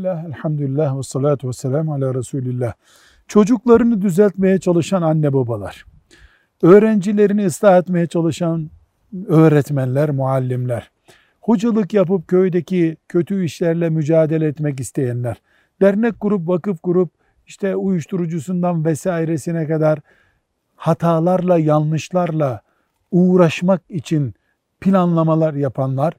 Bismillah, elhamdülillah ve salatu ve selamu ala Resulillah. Çocuklarını düzeltmeye çalışan anne babalar, öğrencilerini ıslah etmeye çalışan öğretmenler, muallimler, hocalık yapıp köydeki kötü işlerle mücadele etmek isteyenler, dernek kurup, vakıf kurup, işte uyuşturucusundan vesairesine kadar hatalarla, yanlışlarla uğraşmak için planlamalar yapanlar,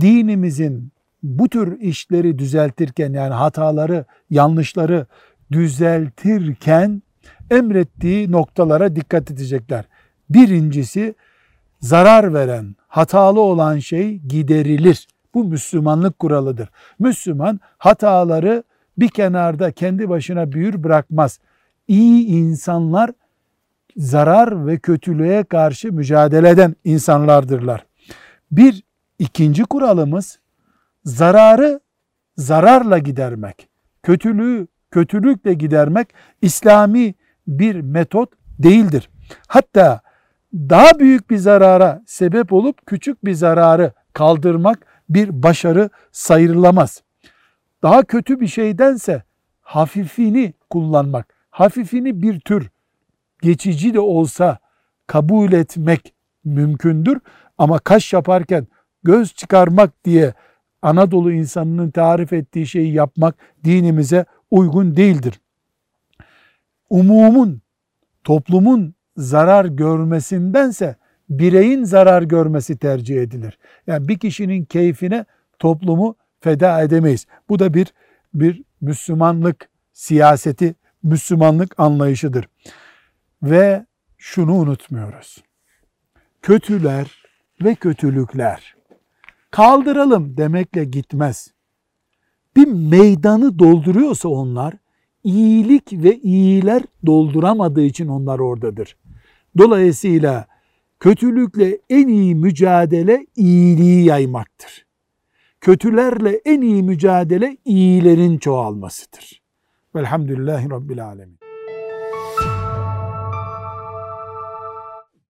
dinimizin bu tür işleri düzeltirken yani hataları, yanlışları düzeltirken emrettiği noktalara dikkat edecekler. Birincisi zarar veren, hatalı olan şey giderilir. Bu Müslümanlık kuralıdır. Müslüman hataları bir kenarda kendi başına büyür bırakmaz. İyi insanlar zarar ve kötülüğe karşı mücadele eden insanlardırlar. Bir ikinci kuralımız zararı zararla gidermek, kötülüğü kötülükle gidermek İslami bir metot değildir. Hatta daha büyük bir zarara sebep olup küçük bir zararı kaldırmak bir başarı sayırılamaz. Daha kötü bir şeydense hafifini kullanmak, hafifini bir tür geçici de olsa kabul etmek mümkündür. Ama kaş yaparken göz çıkarmak diye Anadolu insanının tarif ettiği şeyi yapmak dinimize uygun değildir. Umumun, toplumun zarar görmesindense bireyin zarar görmesi tercih edilir. Yani bir kişinin keyfine toplumu feda edemeyiz. Bu da bir bir Müslümanlık siyaseti, Müslümanlık anlayışıdır. Ve şunu unutmuyoruz. Kötüler ve kötülükler kaldıralım demekle gitmez. Bir meydanı dolduruyorsa onlar iyilik ve iyiler dolduramadığı için onlar oradadır. Dolayısıyla kötülükle en iyi mücadele iyiliği yaymaktır. Kötülerle en iyi mücadele iyilerin çoğalmasıdır. Velhamdülillahi Rabbil Alemin.